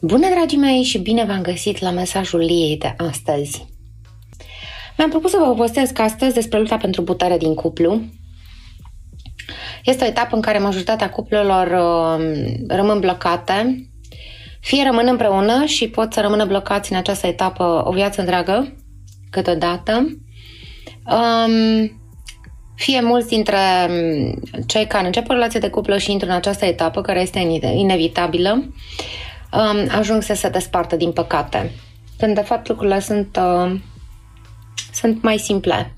Bună, dragii mei, și bine v-am găsit la mesajul ei de astăzi. Mi-am propus să vă postez astăzi despre lupta pentru putere din cuplu. Este o etapă în care majoritatea cuplurilor uh, rămân blocate, fie rămân împreună și pot să rămână blocați în această etapă o viață întreagă, câteodată. Um, fie mulți dintre cei care încep o relație de cuplu și intră în această etapă, care este inevitabilă, um, ajung să se despartă, din păcate. Când, de fapt, lucrurile sunt, uh, sunt mai simple.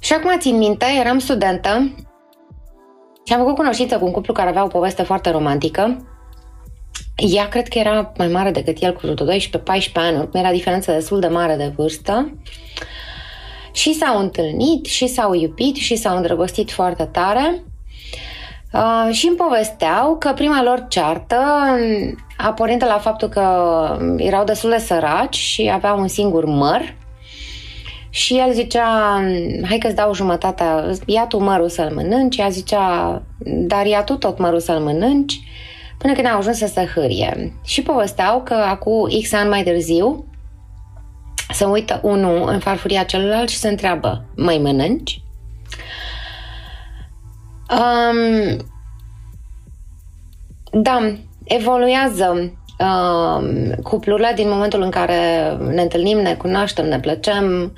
Și acum țin minte, eram studentă și am făcut cunoștință cu un cuplu care avea o poveste foarte romantică. Ea cred că era mai mare decât el cu 12-14 ani, era diferență destul de mare de vârstă. Și s-au întâlnit, și s-au iubit, și s-au îndrăgostit foarte tare. Uh, și îmi povesteau că prima lor ceartă a pornit de la faptul că erau destul de săraci și aveau un singur măr și el zicea, hai că-ți dau jumătatea, ia tu mărul să-l mănânci, ea zicea, dar ia tu tot mărul să-l mănânci, până când au ajuns să se hârie. Și povesteau că acum X ani mai târziu se uită unul în farfuria celuilalt și se întreabă, mai mănânci? Um, da, evoluează uh, cuplurile din momentul în care ne întâlnim, ne cunoaștem, ne plăcem,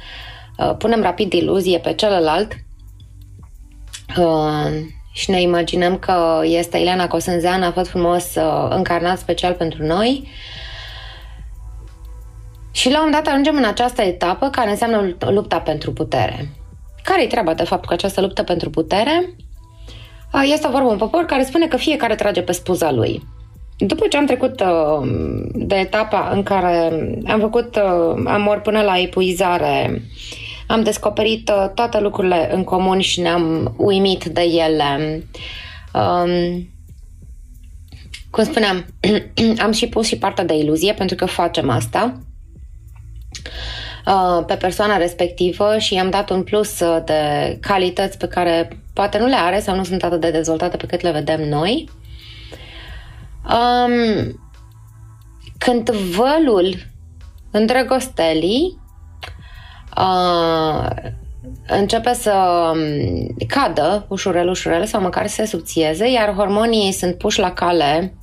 uh, punem rapid iluzie pe celălalt uh, și ne imaginăm că este Ileana Cosânzeana, făt frumos, uh, încarnat special pentru noi. Și la un dat ajungem în această etapă care înseamnă lupta pentru putere. Care-i treaba, de fapt, cu această luptă pentru putere? Este o vorbă în popor care spune că fiecare trage pe spuza lui. După ce am trecut uh, de etapa în care am făcut uh, amor până la epuizare, am descoperit uh, toate lucrurile în comun și ne-am uimit de ele. Um, cum spuneam, am și pus și partea de iluzie pentru că facem asta pe persoana respectivă și i-am dat un plus de calități pe care poate nu le are sau nu sunt atât de dezvoltate pe cât le vedem noi. Um, când vălul îndrăgostelii uh, începe să cadă ușurel, ușurel sau măcar să se subțieze, iar hormonii sunt puși la cale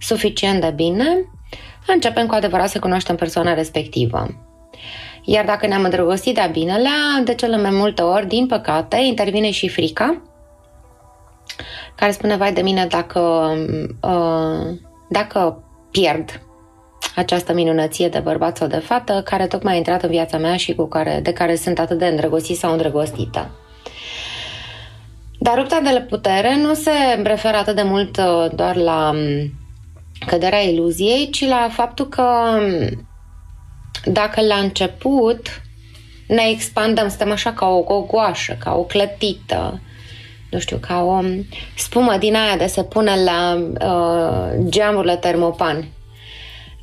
suficient de bine, începem cu adevărat să cunoaștem persoana respectivă. Iar dacă ne-am îndrăgostit de-a binelea, de cele mai multe ori, din păcate, intervine și frica, care spune, vai de mine, dacă, uh, dacă pierd această minunăție de bărbat sau de fată care tocmai a intrat în viața mea și cu care, de care sunt atât de îndrăgostit sau îndrăgostită. Dar lupta de putere nu se referă atât de mult uh, doar la um, căderea iluziei, ci la faptul că um, dacă la început ne expandăm, suntem așa ca o gogoașă, ca o clătită, nu știu, ca o spumă din aia de se pune la uh, geamurile termopan.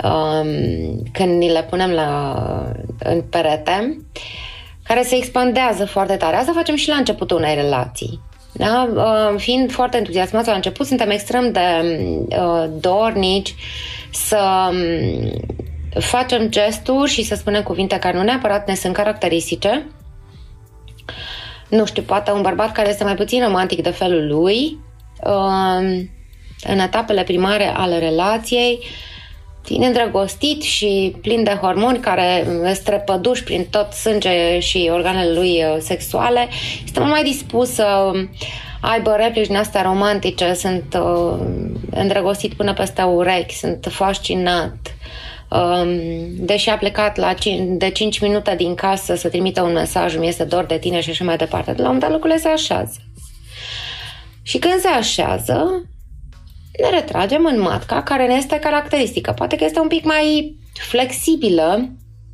Um, când ni le punem la, în perete, care se expandează foarte tare. Asta facem și la începutul unei relații. Da? Uh, fiind foarte entuziasmați la început, suntem extrem de uh, dornici să um, facem gesturi și să spunem cuvinte care nu neapărat ne sunt caracteristice. Nu știu, poate un bărbat care este mai puțin romantic de felul lui, um, în etapele primare ale relației, fiind îndrăgostit și plin de hormoni care strepăduși prin tot sânge și organele lui uh, sexuale, este mult mai dispus să aibă replici din astea romantice, sunt uh, îndrăgostit până peste urechi, sunt fascinat, Um, deși a plecat la 5, de 5 minute din casă să trimită un mesaj, mi este dor de tine și așa mai departe. De la un dat lucrurile se așează. Și când se așează, ne retragem în matca care ne este caracteristică. Poate că este un pic mai flexibilă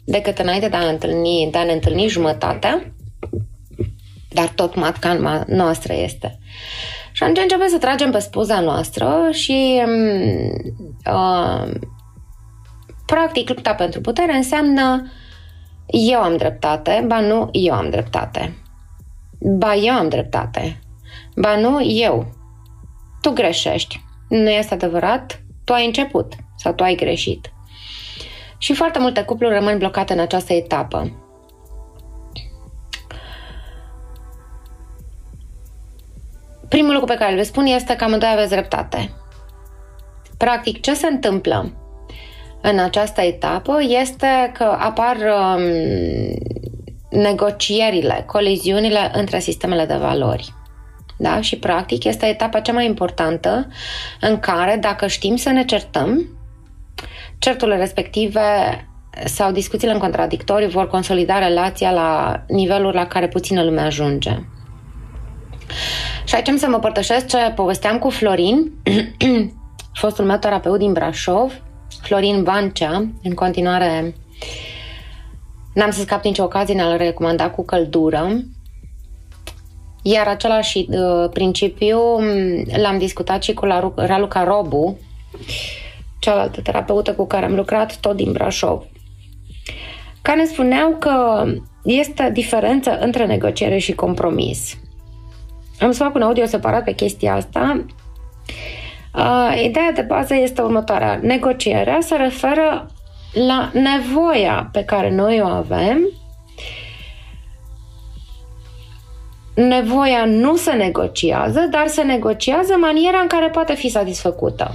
decât înainte de a, întâlni, de a ne întâlni jumătatea, dar tot matca noastră este. Și atunci începem să tragem pe spuza noastră și um, uh, Practic, lupta pentru putere înseamnă eu am dreptate, ba nu, eu am dreptate. Ba eu am dreptate. Ba nu, eu. Tu greșești. nu este adevărat, tu ai început sau tu ai greșit. Și foarte multe cupluri rămân blocate în această etapă. Primul lucru pe care îl spun este că amândoi aveți dreptate. Practic, ce se întâmplă în această etapă este că apar um, negocierile, coliziunile între sistemele de valori. Da? Și practic este etapa cea mai importantă în care, dacă știm să ne certăm, certurile respective sau discuțiile în contradictorii vor consolida relația la nivelul la care puțină lume ajunge. Și aici am să mă părtășesc ce povesteam cu Florin, fostul meu terapeut din Brașov, Florin Vancea, în continuare n-am să scap nicio ocazie în a-l recomanda cu căldură. Iar același uh, principiu mm, l-am discutat și cu Raluca Robu, cealaltă terapeută cu care am lucrat tot din Brașov, care ne spuneau că este diferență între negociere și compromis. Am să fac un audio separat pe chestia asta. Uh, ideea de bază este următoarea. Negocierea se referă la nevoia pe care noi o avem. Nevoia nu se negociază, dar se negociază maniera în care poate fi satisfăcută.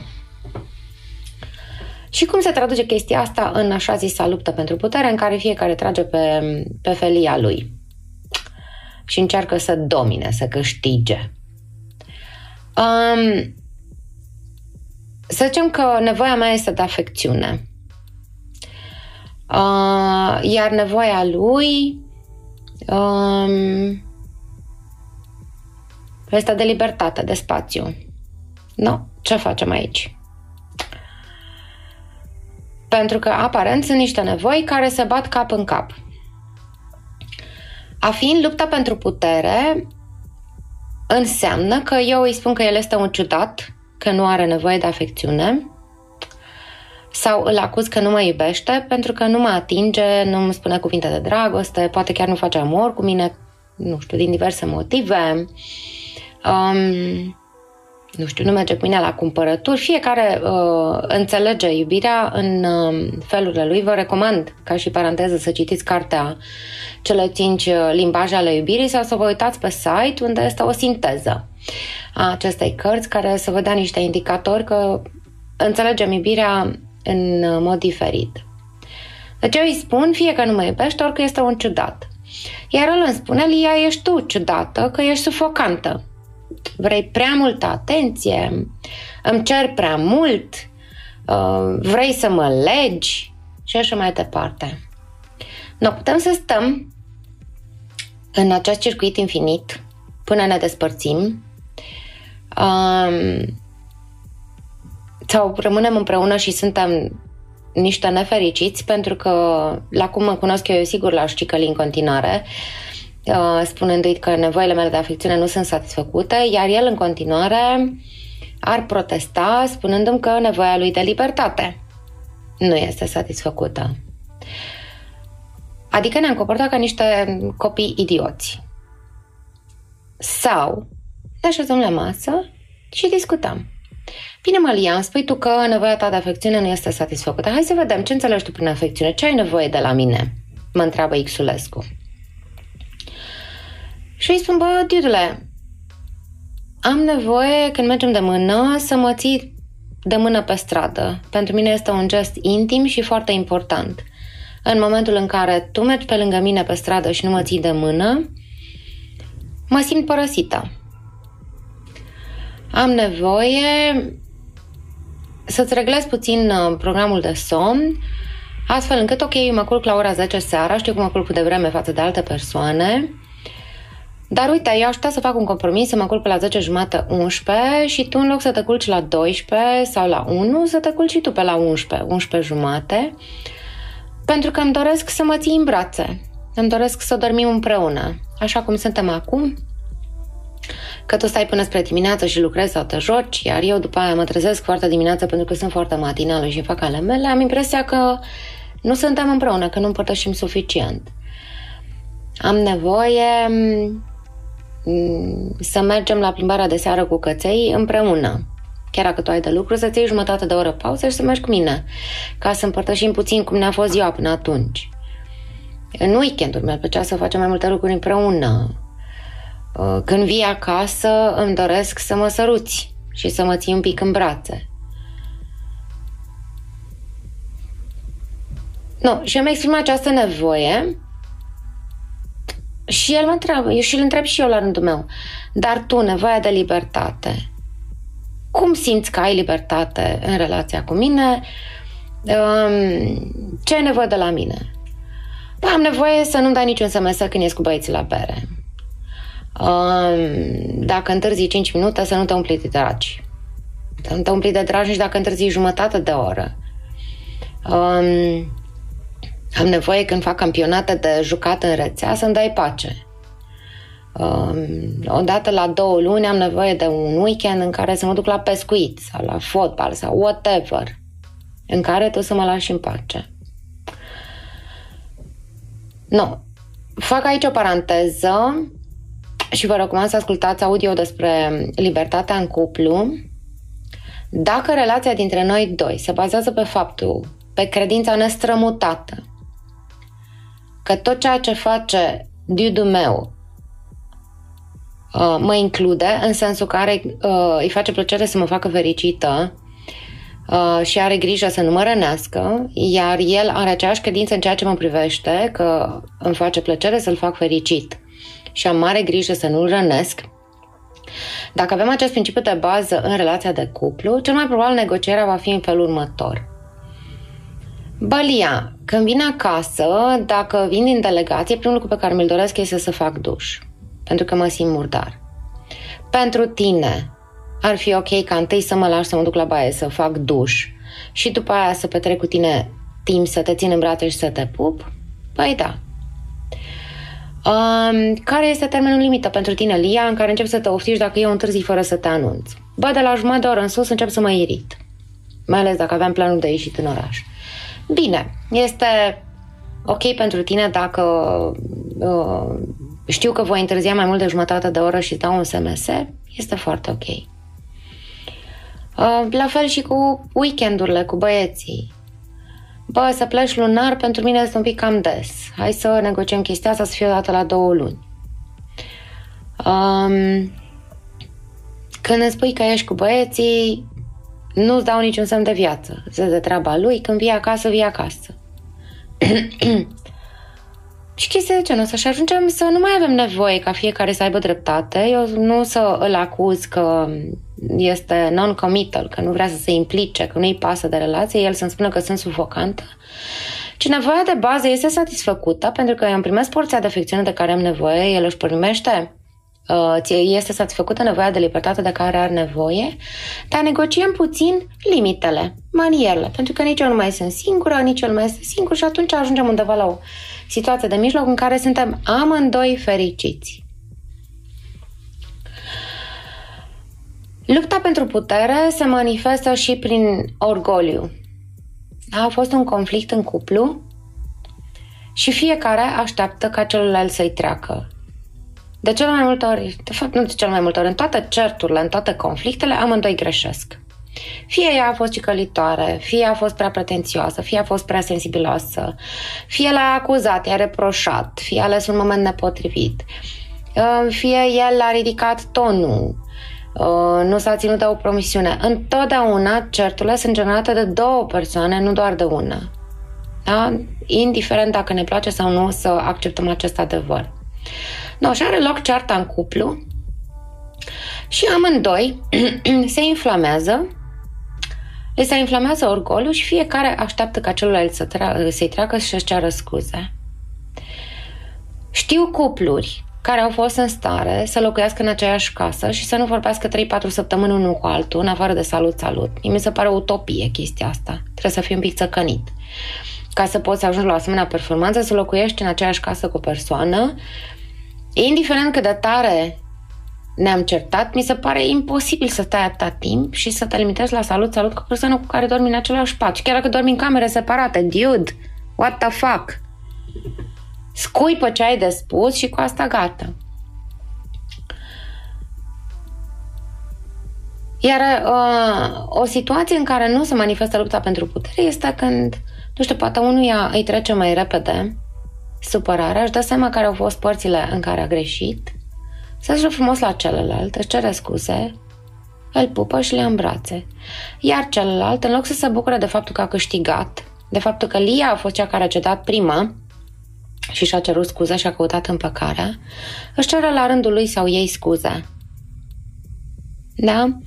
Și cum se traduce chestia asta în așa zisa luptă pentru putere, în care fiecare trage pe, pe felia lui și încearcă să domine, să câștige. Um, să zicem că nevoia mea este de afecțiune. Uh, iar nevoia lui um, este de libertate, de spațiu. Nu? Ce facem aici? Pentru că, aparent, sunt niște nevoi care se bat cap în cap. A fi în lupta pentru putere înseamnă că eu îi spun că el este un ciudat, că nu are nevoie de afecțiune, sau îl acuz că nu mă iubește pentru că nu mă atinge, nu îmi spune cuvinte de dragoste, poate chiar nu face amor cu mine, nu știu, din diverse motive. Um, nu știu, nu merge cu mine la cumpărături. Fiecare uh, înțelege iubirea în uh, felurile lui. Vă recomand, ca și paranteză, să citiți cartea Cele cinci uh, limbaje ale iubirii sau să vă uitați pe site unde este o sinteză a acestei cărți care să vă dea niște indicatori că înțelegem iubirea în uh, mod diferit. Deci eu îi spun fie că nu mă iubește, ori că este un ciudat. Iar el îmi spune, Lia, ești tu ciudată, că ești sufocantă vrei prea multă atenție, îmi cer prea mult, uh, vrei să mă legi și așa mai departe. Nu putem să stăm în acest circuit infinit până ne despărțim um, sau rămânem împreună și suntem niște nefericiți pentru că la cum mă cunosc eu, eu sigur l-aș cicăli în continuare Uh, spunându-i că nevoile mele de afecțiune nu sunt satisfăcute, iar el în continuare ar protesta spunându-mi că nevoia lui de libertate nu este satisfăcută. Adică ne-am comportat ca niște copii idioți. Sau ne așezăm la masă și discutăm. Bine, Malia, îmi spui tu că nevoia ta de afecțiune nu este satisfăcută. Hai să vedem ce înțelegi tu prin afecțiune. Ce ai nevoie de la mine? Mă întreabă Xulescu. Și îi spun, bă, titule, am nevoie, când mergem de mână, să mă ții de mână pe stradă. Pentru mine este un gest intim și foarte important. În momentul în care tu mergi pe lângă mine pe stradă și nu mă ții de mână, mă simt părăsită. Am nevoie să-ți reglezi puțin uh, programul de somn, astfel încât, ok, eu mă culc la ora 10 seara, știu că mă culc de vreme față de alte persoane, dar uite, eu aș putea să fac un compromis, să mă culc pe la 10 jumate 11 și tu în loc să te culci la 12 sau la 1, să te culci și tu pe la 11, 11 jumate, pentru că îmi doresc să mă ții în brațe. Îmi doresc să dormim împreună, așa cum suntem acum, că tu stai până spre dimineață și lucrezi sau te joci, iar eu după aia mă trezesc foarte dimineață pentru că sunt foarte matinală și fac ale mele, am impresia că nu suntem împreună, că nu împărtășim suficient. Am nevoie Mm, să mergem la plimbarea de seară cu căței împreună. chiar dacă tu ai de lucru, să-ți iei jumătate de oră pauză și să mergi cu mine, ca să împărtășim puțin cum ne-a fost ziua până atunci. În weekenduri mi-ar plăcea să facem mai multe lucruri împreună. Uh, când vii acasă, îmi doresc să mă săruți și să mă ții un pic în brațe. Nu, și îmi exprim această nevoie și el mă întreabă, eu și îl întreb și eu la rândul meu, dar tu, nevoia de libertate, cum simți că ai libertate în relația cu mine? Um, ce ai nevoie de la mine? Bă, am nevoie să nu-mi dai niciun SMS când ies cu băieții la bere. Um, dacă întârzi 5 minute, să nu te umpli de dragi. Să nu te umpli de dragi nici dacă întârzi jumătate de oră. Um, am nevoie când fac campionate de jucat în rețea să-mi dai pace. Um, odată la două luni am nevoie de un weekend în care să mă duc la pescuit sau la fotbal sau whatever, în care tu să mă lași în pace. Nu. Fac aici o paranteză și vă recomand să ascultați audio despre libertatea în cuplu. Dacă relația dintre noi doi se bazează pe faptul, pe credința nestrămutată, că tot ceea ce face dude meu uh, mă include, în sensul care uh, îi face plăcere să mă facă fericită uh, și are grijă să nu mă rănească, iar el are aceeași credință în ceea ce mă privește, că îmi face plăcere să-l fac fericit și am mare grijă să nu-l rănesc, dacă avem acest principiu de bază în relația de cuplu, cel mai probabil negocierea va fi în felul următor. Balia, când vin acasă, dacă vin din delegație, primul lucru pe care mi-l doresc este să fac duș, pentru că mă simt murdar. Pentru tine, ar fi ok ca întâi să mă lași să mă duc la baie să fac duș și după aia să petrec cu tine timp să te țin în brațe și să te pup? Păi da. Um, care este termenul limită pentru tine, Lia, în care încep să te oftiști dacă eu întârzi fără să te anunț? Bă, de la jumătate de oră în sus încep să mă irit. Mai ales dacă aveam planul de ieșit în oraș. Bine, este ok pentru tine dacă uh, știu că voi întârzia mai mult de jumătate de oră și dau un SMS, este foarte ok. Uh, la fel și cu weekendurile, cu băieții. Bă, să pleci lunar pentru mine este un pic cam des. Hai să negociem chestia asta să fie o dată la două luni. Um, când îmi spui că ești cu băieții, nu-ți dau niciun semn de viață. Se de treaba lui, când vii acasă, vii acasă. și chestia de genul ăsta. Și ajungem să nu mai avem nevoie ca fiecare să aibă dreptate. Eu nu să îl acuz că este non-committal, că nu vrea să se implice, că nu-i pasă de relație, el să-mi spună că sunt sufocantă. Și nevoia de bază este satisfăcută pentru că eu îmi primesc porția de afecțiune de care am nevoie, el își primește Uh, este satisfăcută nevoia de libertate de care are nevoie, dar negociem puțin limitele, manierele, pentru că nici eu nu mai sunt singură, nici el nu mai este singur și atunci ajungem undeva la o situație de mijloc în care suntem amândoi fericiți. Lupta pentru putere se manifestă și prin orgoliu. A fost un conflict în cuplu și fiecare așteaptă ca celălalt să-i treacă de cel mai multe ori, de fapt nu de cel mai multe ori, în toate certurile, în toate conflictele, amândoi greșesc. Fie ea a fost cicălitoare, fie a fost prea pretențioasă, fie a fost prea sensibiloasă, fie l-a acuzat, i-a reproșat, fie a ales un moment nepotrivit, uh, fie el a ridicat tonul, uh, nu s-a ținut de o promisiune. Întotdeauna certurile sunt generate de două persoane, nu doar de una. Da? Indiferent dacă ne place sau nu să acceptăm acest adevăr. No, și are loc cearta în cuplu și amândoi se inflamează, le se inflamează orgoliul și fiecare așteaptă ca celălalt să tra- să-i treacă și să-și ceară scuze. Știu cupluri care au fost în stare să locuiască în aceeași casă și să nu vorbească 3-4 săptămâni unul cu altul, în afară de salut-salut. Mi se pare o utopie chestia asta. Trebuie să fii un pic țăcănit. Ca să poți să ajungi la o asemenea performanță, să locuiești în aceeași casă cu o persoană indiferent cât de tare ne-am certat, mi se pare imposibil să stai atâta timp și să te limitezi la salut, salut cu persoană cu care dormi în același pat. Chiar dacă dormi în camere separate, dude, what the fuck? Scuipă ce ai de spus și cu asta gata. Iar uh, o situație în care nu se manifestă lupta pentru putere este când, nu știu, poate unuia îi trece mai repede supărarea, își dă seama care au fost părțile în care a greșit, se duce frumos la celălalt, își cere scuze, îl pupă și le în brațe. Iar celălalt, în loc să se bucure de faptul că a câștigat, de faptul că Lia a fost cea care a cedat prima și și-a cerut scuze și a căutat împăcarea, își cere la rândul lui sau ei scuze. Da?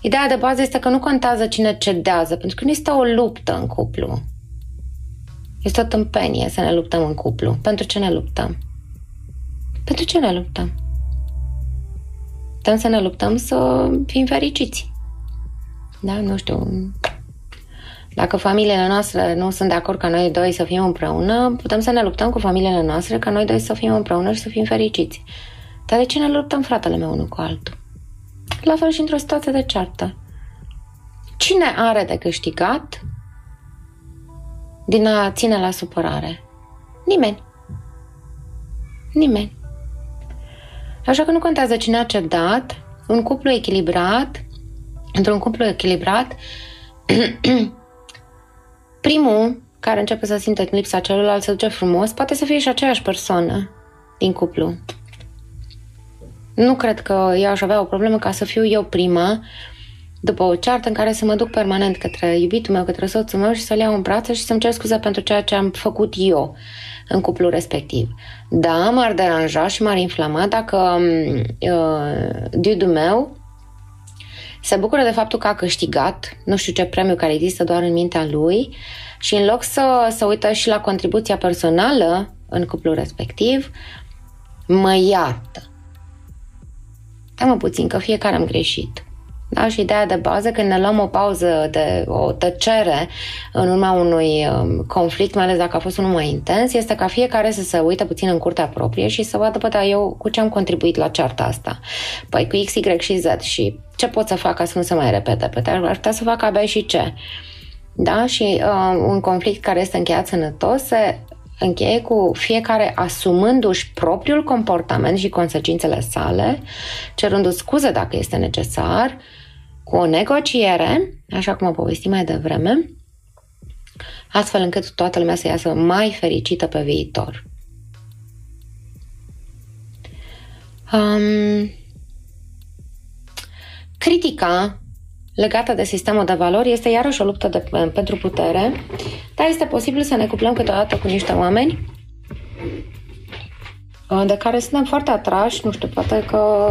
Ideea de bază este că nu contează cine cedează, pentru că nu este o luptă în cuplu. Este o tâmpenie să ne luptăm în cuplu. Pentru ce ne luptăm? Pentru ce ne luptăm? Putem să ne luptăm să fim fericiți. Da, nu știu. Dacă familiile noastre nu sunt de acord ca noi doi să fim împreună, putem să ne luptăm cu familiile noastre ca noi doi să fim împreună și să fim fericiți. Dar de ce ne luptăm, fratele meu, unul cu altul? La fel și într-o situație de ceartă. Cine are de câștigat din a ține la supărare? Nimeni. Nimeni. Așa că nu contează cine a cedat, un cuplu echilibrat, într-un cuplu echilibrat, primul care începe să simte lipsa celuilalt, să duce frumos, poate să fie și aceeași persoană din cuplu. Nu cred că eu aș avea o problemă ca să fiu eu prima după o ceartă în care să mă duc permanent către iubitul meu, către soțul meu și să-l iau în brațe și să-mi cer scuze pentru ceea ce am făcut eu în cuplul respectiv. Da, m-ar deranja și m-ar inflama dacă mm, uh, dude meu se bucură de faptul că a câștigat, nu știu ce premiu care există doar în mintea lui și în loc să, să uită și la contribuția personală în cuplul respectiv, mă iartă. Dă-mă puțin că fiecare am greșit. Da? Și ideea de bază, când ne luăm o pauză de o tăcere în urma unui um, conflict, mai ales dacă a fost unul mai intens, este ca fiecare să se uite puțin în curtea proprie și să vadă, bă, da, eu cu ce am contribuit la cearta asta? Păi cu X, Y și Z și ce pot să fac ca să nu se mai repete? Păi ar putea să fac abia și ce? Da? Și uh, un conflict care este încheiat sănătos se încheie cu fiecare asumându-și propriul comportament și consecințele sale, cerându scuze dacă este necesar, cu o negociere, așa cum am povestit mai devreme, astfel încât toată lumea să iasă mai fericită pe viitor. Um, critica legată de sistemul de valori este iarăși o luptă de, pentru putere, dar este posibil să ne cuplăm câteodată cu niște oameni uh, de care suntem foarte atrași, nu știu, poate că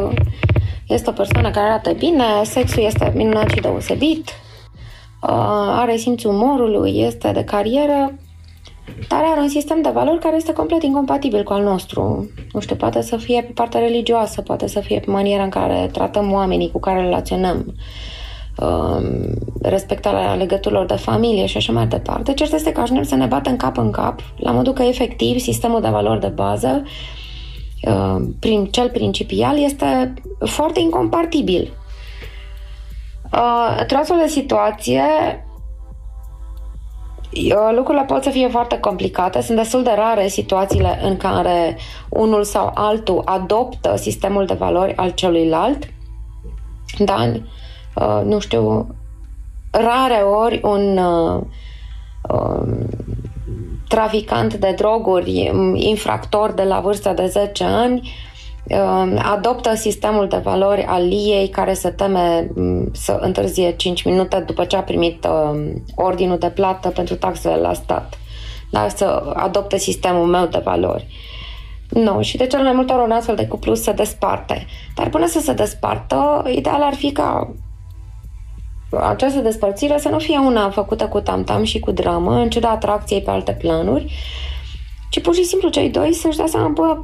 este o persoană care arată bine, sexul este minunat și deosebit, uh, are simțul umorului, este de carieră, dar are un sistem de valori care este complet incompatibil cu al nostru. Nu știu, poate să fie pe partea religioasă, poate să fie pe maniera în care tratăm oamenii cu care relaționăm Um, respectarea legăturilor de familie și așa mai departe. Cert este că ajungem să ne batem cap în cap, la modul că efectiv sistemul de valori de bază, um, prin cel principial, este foarte incompatibil. Uh, într-o astfel de situație, uh, lucrurile pot să fie foarte complicate. Sunt destul de rare situațiile în care unul sau altul adoptă sistemul de valori al celuilalt. Da? Uh, nu știu, rare ori un uh, uh, traficant de droguri, um, infractor de la vârsta de 10 ani, uh, adoptă sistemul de valori al ei care se teme um, să întârzie 5 minute după ce a primit uh, ordinul de plată pentru taxele la stat. Da? Să adopte sistemul meu de valori. Nu, și de cel mai multe ori un astfel de cuplu se desparte. Dar până să se despartă, ideal ar fi ca această despărțire să nu fie una făcută cu tamtam și cu dramă, în ciuda atracției pe alte planuri, ci pur și simplu cei doi să-și dea seama, bă,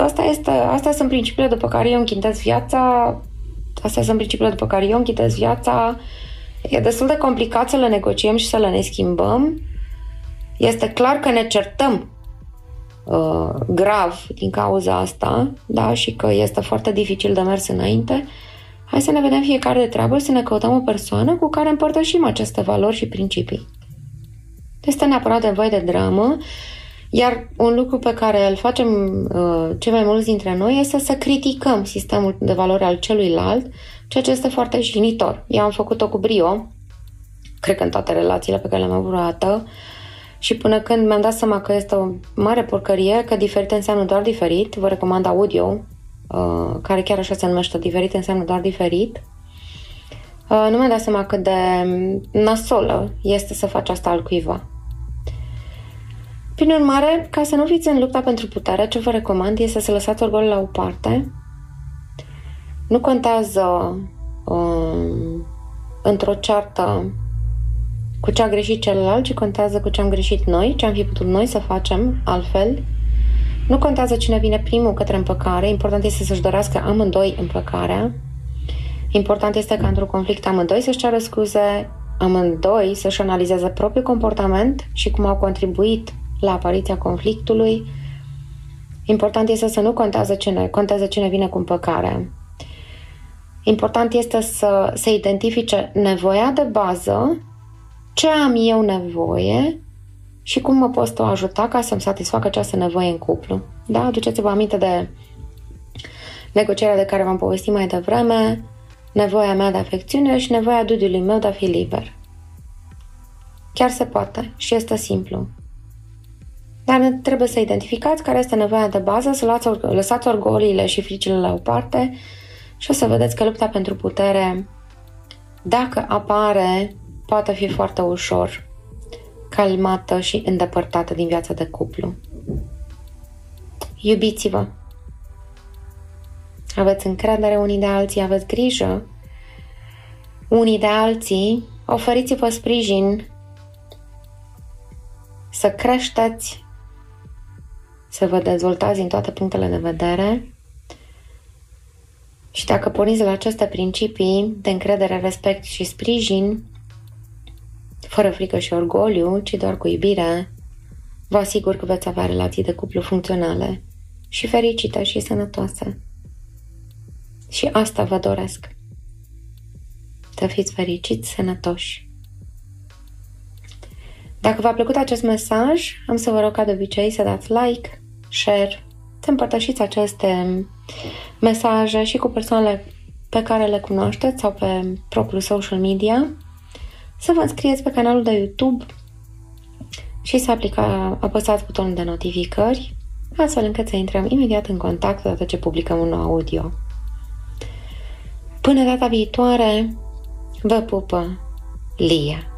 asta este, astea sunt principiile după care eu închintez viața, astea sunt principiile după care eu închintez viața, e destul de complicat să le negociem și să le ne schimbăm. Este clar că ne certăm uh, grav din cauza asta, da, și că este foarte dificil de mers înainte, Hai să ne vedem fiecare de treabă, să ne căutăm o persoană cu care împărtășim aceste valori și principii. Este neapărat nevoie de dramă, iar un lucru pe care îl facem uh, cei mai mulți dintre noi este să criticăm sistemul de valori al celuilalt, ceea ce este foarte jignitor. Eu am făcut-o cu brio, cred că în toate relațiile pe care le-am avut vreodată, și până când mi-am dat seama că este o mare porcărie, că diferit înseamnă doar diferit, vă recomand audio, uh, care chiar așa se numește diferit înseamnă doar diferit, uh, nu mi-am dat seama cât de nasolă este să faci asta al cuiva. Prin urmare, ca să nu fiți în lupta pentru putere, ce vă recomand este să lăsați orgolul la o parte. Nu contează um, într-o ceartă cu ce a greșit celălalt, ci contează cu ce am greșit noi, ce am fi putut noi să facem altfel. Nu contează cine vine primul către împăcare, important este să-și dorească amândoi împăcarea. Important este ca într-un conflict amândoi să-și ceară scuze, amândoi să-și analizeze propriul comportament și cum au contribuit la apariția conflictului. Important este să nu contează cine, contează cine vine cu împăcarea. Important este să se identifice nevoia de bază, ce am eu nevoie și cum mă pot ajuta ca să-mi satisfacă această nevoie în cuplu. Da? Aduceți-vă aminte de negocierea de care v-am povestit mai devreme, nevoia mea de afecțiune și nevoia dudiului meu de a fi liber. Chiar se poate și este simplu. Dar trebuie să identificați care este nevoia de bază, să luați, lăsați orgoliile și fricile la o parte și o să vedeți că lupta pentru putere, dacă apare, poate fi foarte ușor calmată și îndepărtată din viața de cuplu. Iubiți-vă! Aveți încredere unii de alții, aveți grijă unii de alții, oferiți-vă sprijin să creșteți să vă dezvoltați din toate punctele de vedere și dacă porniți la aceste principii de încredere, respect și sprijin, fără frică și orgoliu, ci doar cu iubire, vă asigur că veți avea relații de cuplu funcționale și fericite și sănătoase. Și asta vă doresc. Să fiți fericiți, sănătoși. Dacă v-a plăcut acest mesaj, am să vă rog ca de obicei să dați like, share, să împărtășiți aceste mesaje și cu persoanele pe care le cunoașteți sau pe propriul social media, să vă înscrieți pe canalul de YouTube și să aplica, apăsați butonul de notificări, astfel încât să intrăm imediat în contact odată ce publicăm un nou audio. Până data viitoare, vă pupă Lia.